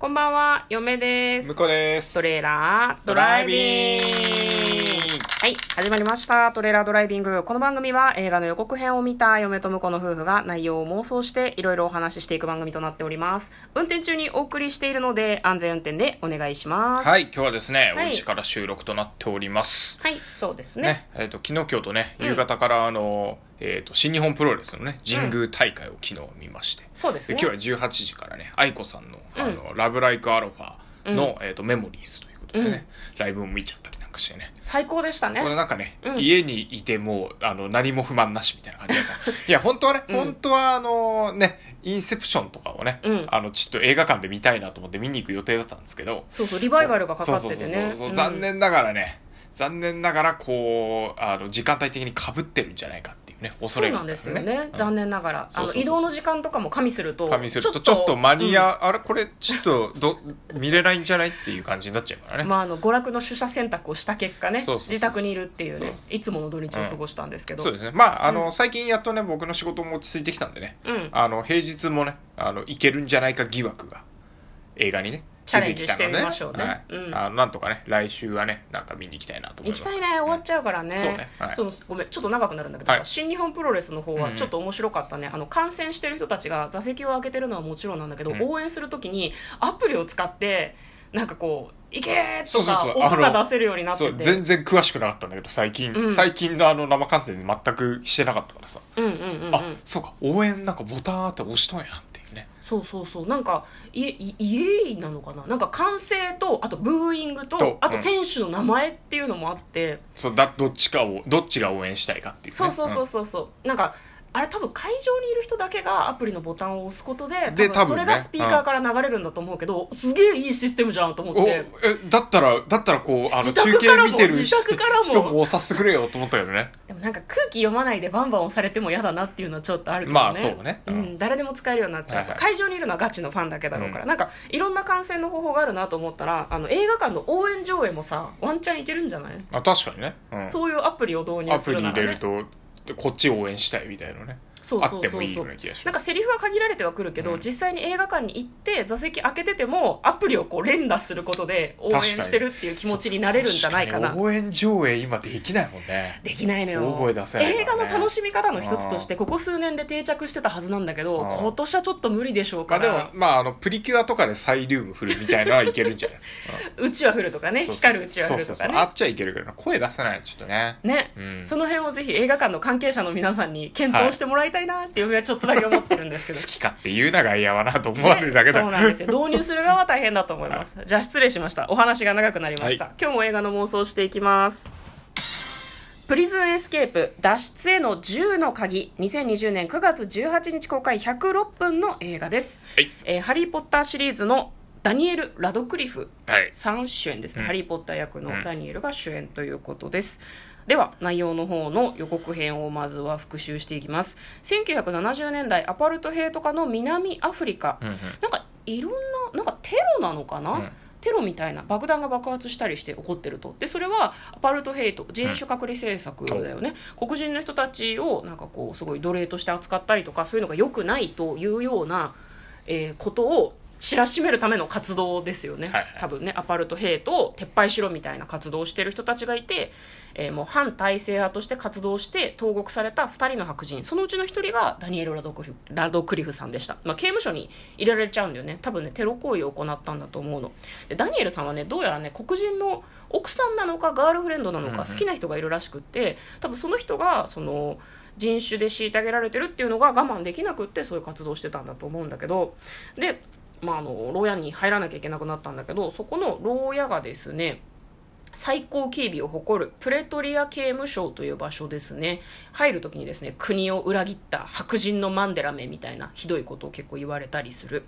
こんばんは、嫁です。向こうですトレーラードライビング。はい、始まりました。トレーラードライビング。この番組は映画の予告編を見た嫁と婿の夫婦が内容を妄想していろいろお話ししていく番組となっております。運転中にお送りしているので安全運転でお願いします。はい今日はですね、はいお家から収録となっておりますはい、そうですね。ねえー、と昨日今日とねうん夕方からあの、えー、と新日本プロレスのね神宮大会を昨日見まして、そうですね。で今日は18時からね愛子さんの「あうんのラブライクアロファの」えー、とメモリーズということでね、ライブも見ちゃったりなんかしてね。最高でしたね。こ。れなんかね、うん。家にいてもうあの何も不満なしみたいな感じだった。いや本当はね、うん。本当はあのねインセプションとかをね、うん。あのちょっと映画館で見たいなと思って見に行く予定だったんですけどそうそう、リバイバルがかかっててそうそうそうね。そううん。残念ながらね残念ながらこうあの時間帯的にかぶってるんじゃないかってね恐れがあったそうなんですよね、残念ながら。あの移動の時間とかも加味すると加味するとちょっと間に合う、あれ？これちょっとど見れないんじゃないっていう感じになっちゃうからね、まあ、あの娯楽の取捨選択をした結果ね自宅にいるっていうねいつもの土日を過ごしたんですけど、そうですね。まああの、うん最近やっとね僕の仕事も落ち着いてきたんでね。うん、あの平日もねあのいけるんじゃないか疑惑が映画にねチャレンジしてみましょうね。はい。うん。あのなんとかね来週はねなんか見に行きたいなと思います。行きたいね終わっちゃうからね,、そうね。はい。そうごめんちょっと長くなるんだけどさ、はい。新日本プロレスの方うんうん。はちょっと面白かったね、あの観戦してる人たちが座席を空けてるのはもちろんなんだけど、うん。応援するときにアプリを使ってなんかこう「行け!」とそうそうそう。か音が出せるようになって全然詳しくなかったんだけど最近、うん。最近のあの生観戦全くしてなかったからさ、うんうんうんうん。あそうか。応援なんかボタンあって押しとんやっていうねそうそうそう。なんかイエイイエイなのかな？なんか歓声とあとブーイングととあと選手の名前っていうのもあって、そうだどっちかをどっちが応援したいかっていう、ね、そうそうそうそうそう。なんかあれ多分会場にいる人だけがアプリのボタンを押すことでで多分それがスピーカーから流れるんだと思うけど、すげえいいシステムじゃんと思っおてえだったらだったらこうあの自中継見てる自宅からも。人も押させてくれよと思ったけどね。でもなんか空気読まないでバンバン押されても嫌だなっていうのはちょっとあるけどね。まあそうね。ううんん、誰でも使えるようになっちゃうと、はいはい。会場にいるのはガチのファンだけだろうから、うん。なんかいろんな観戦の方法があるなと思ったらあの映画館の応援上映もさワンチャンいけるんじゃない、あ確かにね、うん、そういうアプリを導入アプリするなら、ね、入れるとこっちを応援したいみたいなね。あそうそうそう。ってもいいような気がします。なんかセリフは限られてはくるけど、うん。実際に映画館に行って座席開けててもアプリをこう連打することで応援してるっていう気持ちになれるんじゃないかな。応援上映今できないもんね。できないのよ。大声出せないから映ね画の楽しみ方の一つとしてここ数年で定着してたはずなんだけどうん。今年はちょっと無理でしょうまから、あでもまああのプリキュアとかでサイリウム振るみたいなのはいけるんじゃない？うちは降るとかね。光るうちは降るとかね。うそうあっちはいけるけど声出せないのちょっとね。ね、うん。その辺をぜひ映画館の関係者の皆さんに検討してもらいたいなっていうふうにはちょっとだけ思ってるんですけど。好き勝手言うなが嫌はなと思われるだけだ。そうなんですよ。導入する側は大変だと思います、じゃあ失礼しました。お話が長くなりました、はい。今日も映画の妄想をしていきます。プリズンエスケープ脱出への10の鍵。2020年9月18日公開。106分の映画です、はい。えーハリー・ポッターシリーズのダニエル・ラドクリフ。はい。さん主演ですね、うん。ハリー・ポッター役のうん。ダニエルが主演ということです、では内容の方の予告編をまずは復習していきます。1970年代アパルトヘイト下の南アフリカ、うんうん。なんかいろんななんかテロなのかな、うん。テロみたいな爆弾が爆発したりして起こってると。でそれはアパルトヘイト人種隔離政策だよね、黒人の人たちをなんかこうすごい奴隷として扱ったりとかそういうのが良くないというような、えーことを知らしめるための活動ですよね、はいはい。多分ね。アパルトヘイトを撤廃しろみたいな活動をしてる人たちがいて、えーもう反体制派として活動して投獄された2人の白人。そのうちの1人がダニエル・ラドクリフラドクリフさんでした、まあ、刑務所に入れられちゃうんだよね。多分ねテロ行為を行ったんだと思うの。でダニエルさんはねどうやらね黒人の奥さんなのかガールフレンドなのか好きな人がいるらしくって多分その人がその人種で虐げられてるっていうのが我慢できなくってそういう活動をしてたんだと思うんだけど。で、まあ、あの牢屋に入らなきゃいけなくなったんだけどそこの牢屋がですね最高警備を誇るプレトリア刑務所という場所ですね。入る時にですね国を裏切った白人のマンデラめみたいなひどいことを結構言われたりする。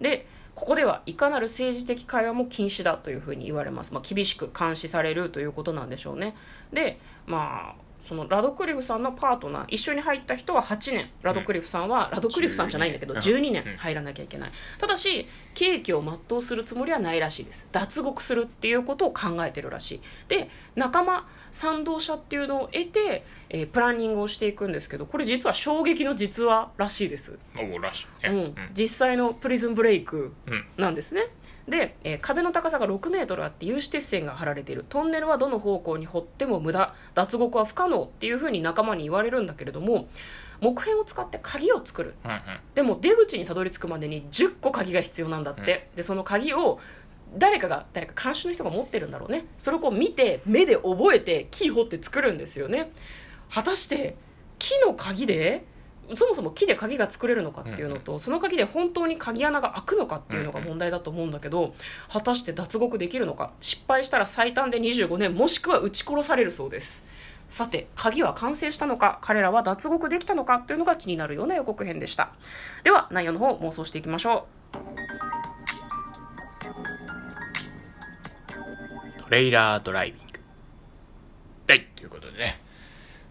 でここではいかなる政治的会話も禁止だというふうに言われます、まあ、厳しく監視されるということなんでしょうね。でまあそのラドクリフさんのパートナー一緒に入った人は8年。ラドクリフさんは、ラドクリフさんじゃないんだけど12 12年。うん入らなきゃいけない。ただし刑期を全うするつもりはないらしいです。脱獄するっていうことを考えてるらしい。で仲間賛同者っていうのを得て、えープランニングをしていくんですけどこれ実は衝撃の実話らしいです、おらしい。ねうん。実際のプリズンブレイクうん。なんですねで、えー壁の高さが6メートルあって有刺鉄線が張られている。トンネルはどの方向に掘っても無駄。脱獄は不可能っていうふうに仲間に言われるんだけれども木片を使って鍵を作る。うんうん。でも出口にたどり着くまでに10個鍵が必要なんだって、でその鍵を誰かが誰か監視の人が持ってるんだろうね。それをこう見て目で覚えてキー掘って作るんですよね。果たして木の鍵でそもそも木で鍵が作れるのかっていうのと、その鍵で本当に鍵穴が開くのかっていうのが問題だと思うんだけど、果たして脱獄できるのか失敗したら最短で25年もしくは撃ち殺されるそうです。さて鍵は完成したのか彼らは脱獄できたのかというのが気になるような予告編でした。では内容の方妄想していきましょトレイラードライビング。はい、ということでね。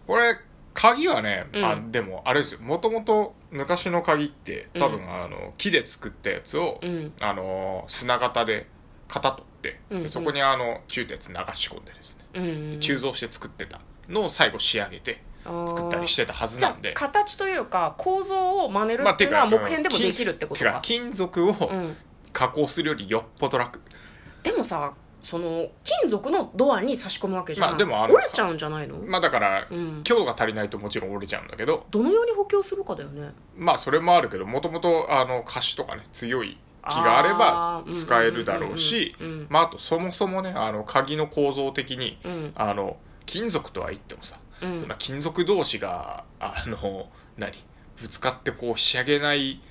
これ、鍵はね、うん。あでも、あれですよ。もともと昔の鍵って、多分、あの、木で作ったやつを、ううん。あの、砂型で型取って、うんうん。でそこにあの、中鉄流し込んでですね、うんうん鋳造して作ってたのを最後仕上げて作ったりしてたはずなんで。形というか構造を真似るまあっていうのは木片でもできるってことてかか、金属をうん、加工するよりよっぽど楽。でもさその金属のドアに差し込むわけじゃん、まあでもある。折れちゃうんじゃないの、まあだから、うん、強度が足りないともちろん折れちゃうんだけど、どのように補強するかだよね。まあそれもあるけどもともとあの歌詞とかね強い木があれば使えるだろうしまああとそもそもねあの鍵の構造的にうん。あの金属とは言ってもさ、うん。そんな金属同士があの何？ぶつかってこう仕上げない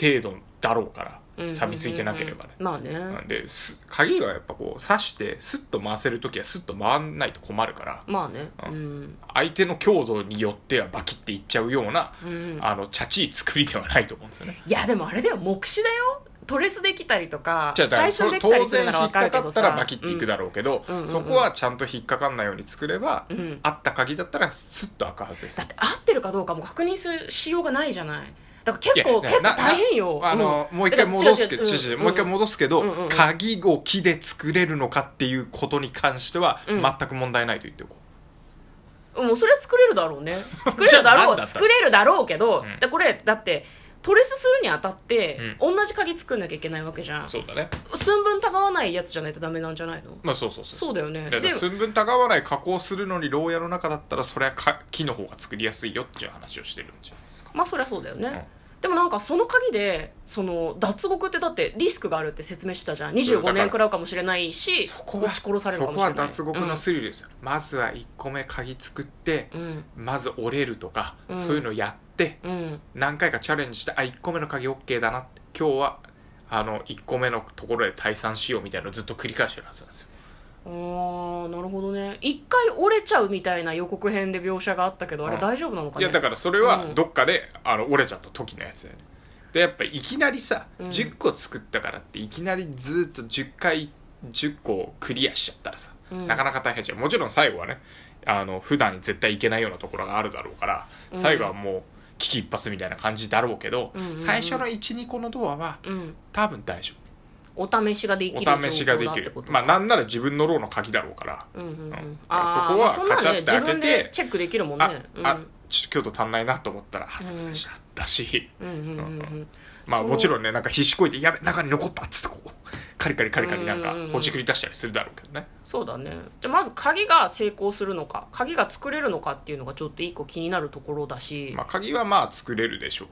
程度だろうから。うん錆びついてなければね、まあね、なんです鍵はやっぱこう刺してスッと回せる時はスッと回んないと困るから。まあね。ううん、相手の強度によってはバキっていっちゃうような、うん、あのチャチい作りではないと思うんですよね。いやでもあれだよ。目視だよトレスできたりとかじゃあだから最初できた当りするなら然引っかか分かるけどさ。ったらバキっていくだろうけど、うん。うんうんうん。そこはちゃんと引っかかんないように作れば、うん。うんあった鍵だったらスッと開くはずですだって合ってるかどうかも確認するしようがないじゃないだから結構結構大変よ。なあの、うん。もう一回戻すけど、違う違う違う違ううんもう一回戻すけど、うんうん。うん鍵を木で作れるのかっていうことに関しては、うん全く問題ないと言っておこもうそれは作れるだろうね。作れるだろう作れるだろうけど、うこれだってトレスするにあたって、同じ鍵作んなきゃいけないわけじゃん。う。そうだね。寸分たがわないやつじゃないとダメなんじゃないの？まあそうそうそうそう。だよね。で寸分たがわない加工するのに牢屋の中だったらそれはか木の方が作りやすいよっていう話をしてるんじゃないですか。まあそりゃそうだよね、でもなんかその鍵でその脱獄ってだってリスクがあるって説明してたじゃん。25そうだから。年食らうかもしれないしそこ殺されるかもしれない。そこは脱獄のスリルですよ、まずは1個目鍵作ってうん。まず折れるとか、うん。そういうのやってうん、うん何回かチャレンジしてあ1個目の鍵 OK だなって。今日はあの1個目のところで退散しようみたいなのをずっと繰り返してるはずなんですよあーなるほどね。一回折れちゃうみたいな予告編で描写があったけどあれうん。大丈夫なのかね？いやだからそれはうん。どっかで、あの折れちゃった時のやつだよねでやっぱいきなりさ、うん。10個作ったからっていきなりずっと10回10個クリアしちゃったらさ、うん。なかなか大変じゃん。もちろん最後はねあの普段絶対行けないようなところがあるだろうからうん。最後はもう危機一髪みたいな感じだろうけど、うんうんうん。最初の12個のドアはうん。多分大丈お試しができる夫お試しができる。まあなんなら自分のローの鍵だろうから。そこはカチャって開けてチェックできるもんね。あ、っと強度足んないなと思ったらあすいませんでした、だし。まあもちろんねなんか必死こいてやべ中に残った。っつってこうカリカリカリカリなんかほじくり出したりするだろうけどね。そうだね。じゃあまず鍵が成功するのか鍵が作れるのかっていうのがちょっと一個気になるところだし、まあ鍵はまあ作れるでしょう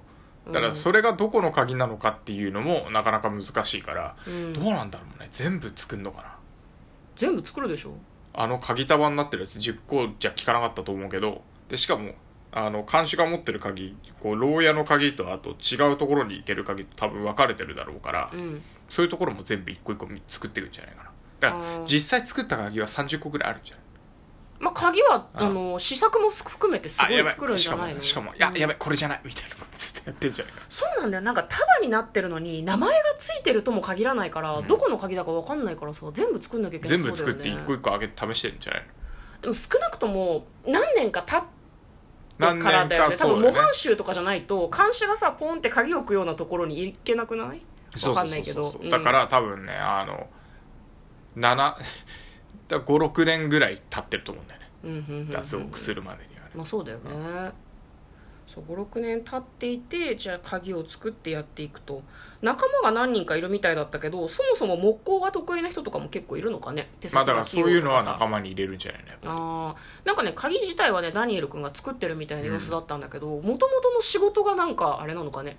だかうんらそれがどこの鍵なのかっていうのもなかなか難しいから、うん。どうなんだろうね。全部作んのかな。全部作るでしょ？あの鍵束になってるやつ10個じゃ効かなかったと思うけどでしかもあの監視が持ってる鍵こう牢屋の鍵とあと違うところに行ける鍵と多分分かれてるだろうから、うん。そういうところも全部一個一個作っていくんじゃないかな。だから実際作った鍵は30個ぐらいあるんじゃない？まあ鍵はああの試作も含めてすごい作るんじゃないの？しかもいや、うんやべこれじゃないみたいなことずっとやってんじゃないかそうなんだよ。なんか束になってるのに名前がついてるとも限らないから、うん。どこの鍵だか分かんないからさ全部作んなきゃいけない全部作って一個個一個開けて試してるんじゃないの？でも少なくとも何年か経って何からだよね。多分模範囚とかじゃないと監視がさポンって鍵置くようなところに行けなくないわかんないけどだから多分ね。あの7 56年ぐらい経ってると思うんだよね。うんうんうんうん脱獄するまでにはね。まあそうだよね。そう56年経っていてじゃあ鍵を作ってやっていくと。仲間が何人かいるみたいだったけどそもそも木工が得意な人とかも結構いるのかね。手まあだからそういうのは仲間に入れるんじゃないのやっぱあー。なんかね鍵自体はねダニエル君が作ってるみたいな様子だったんだけどもともとの仕事がなんかあれなのかね。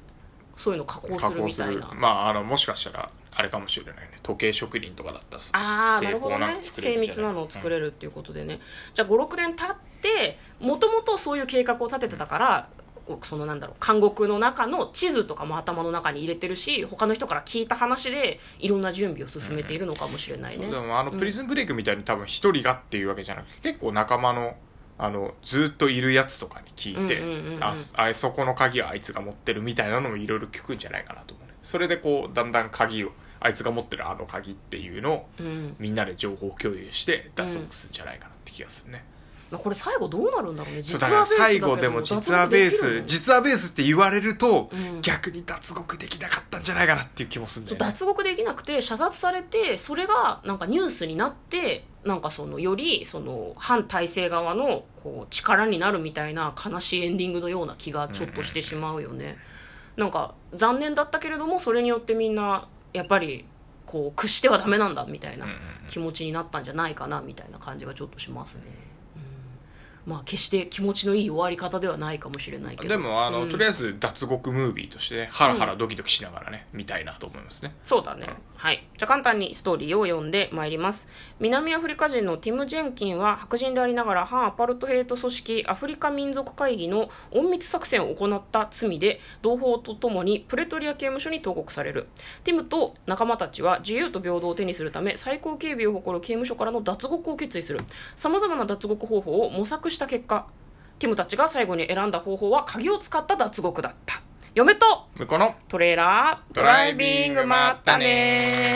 そういうの加工するみたいな。る。まああのもしかしたらあれかもしれないね。時計職人とかだったらさああな精るほどね。精密なのを作れるっていうことでね、じゃあ56年経ってもともとそういう計画を立ててたから、こうそのなんだろう監獄の中の地図とかも頭の中に入れてるし他の人から聞いた話でいろんな準備を進めているのかもしれないね、そうでもあのプリズンブレイクみたいに多分一人がっていうわけじゃなくて結構仲間のあのずっといるやつとかに聞いて、うんうんうんうん。ああそこの鍵はあいつが持ってるみたいなのもいろいろ聞くんじゃないかなと思うね。それでこうだんだん鍵をあいつが持ってるあの鍵っていうのをうん。みんなで情報共有して脱獄するんじゃないかなって気がするね、まあ、これ最後どうなるんだろうね。そうだから最後でも実はベース実はベースって言われると、うん。逆に脱獄できなかったんじゃないかなっていう気もするんだよね。脱獄できなくて射殺されてそれがなんかニュースになってなんかそのよりその反体制側のこう力になるみたいな悲しいエンディングのような気がちょっとしてしまうよね、なんか残念だったけれどもそれによってみんなやっぱりこう屈してはダメなんだみたいな気持ちになったんじゃないかなみたいな感じがちょっとしますね、うん、まあ決して気持ちのいい終わり方ではないかもしれないけどでもあの、うんとりあえず脱獄ムービーとしてねハラハラドキドキしながらね、見たいなと思いますねそうだね。はい。じゃあ簡単にストーリーを読んでまいります。南アフリカ人のティム・ジェンキンは白人でありながら反アパルトヘイト組織アフリカ民族会議の隠密作戦を行った罪で同胞とともにプレトリア刑務所に投獄される。ティムと仲間たちは自由と平等を手にするため最高警備を誇る刑務所からの脱獄を決意する。様々な脱獄方法を模索した結果、ティムたちが最後に選んだ方法は鍵を使った脱獄だった。嫁と向こうのトレーラードライビングまったね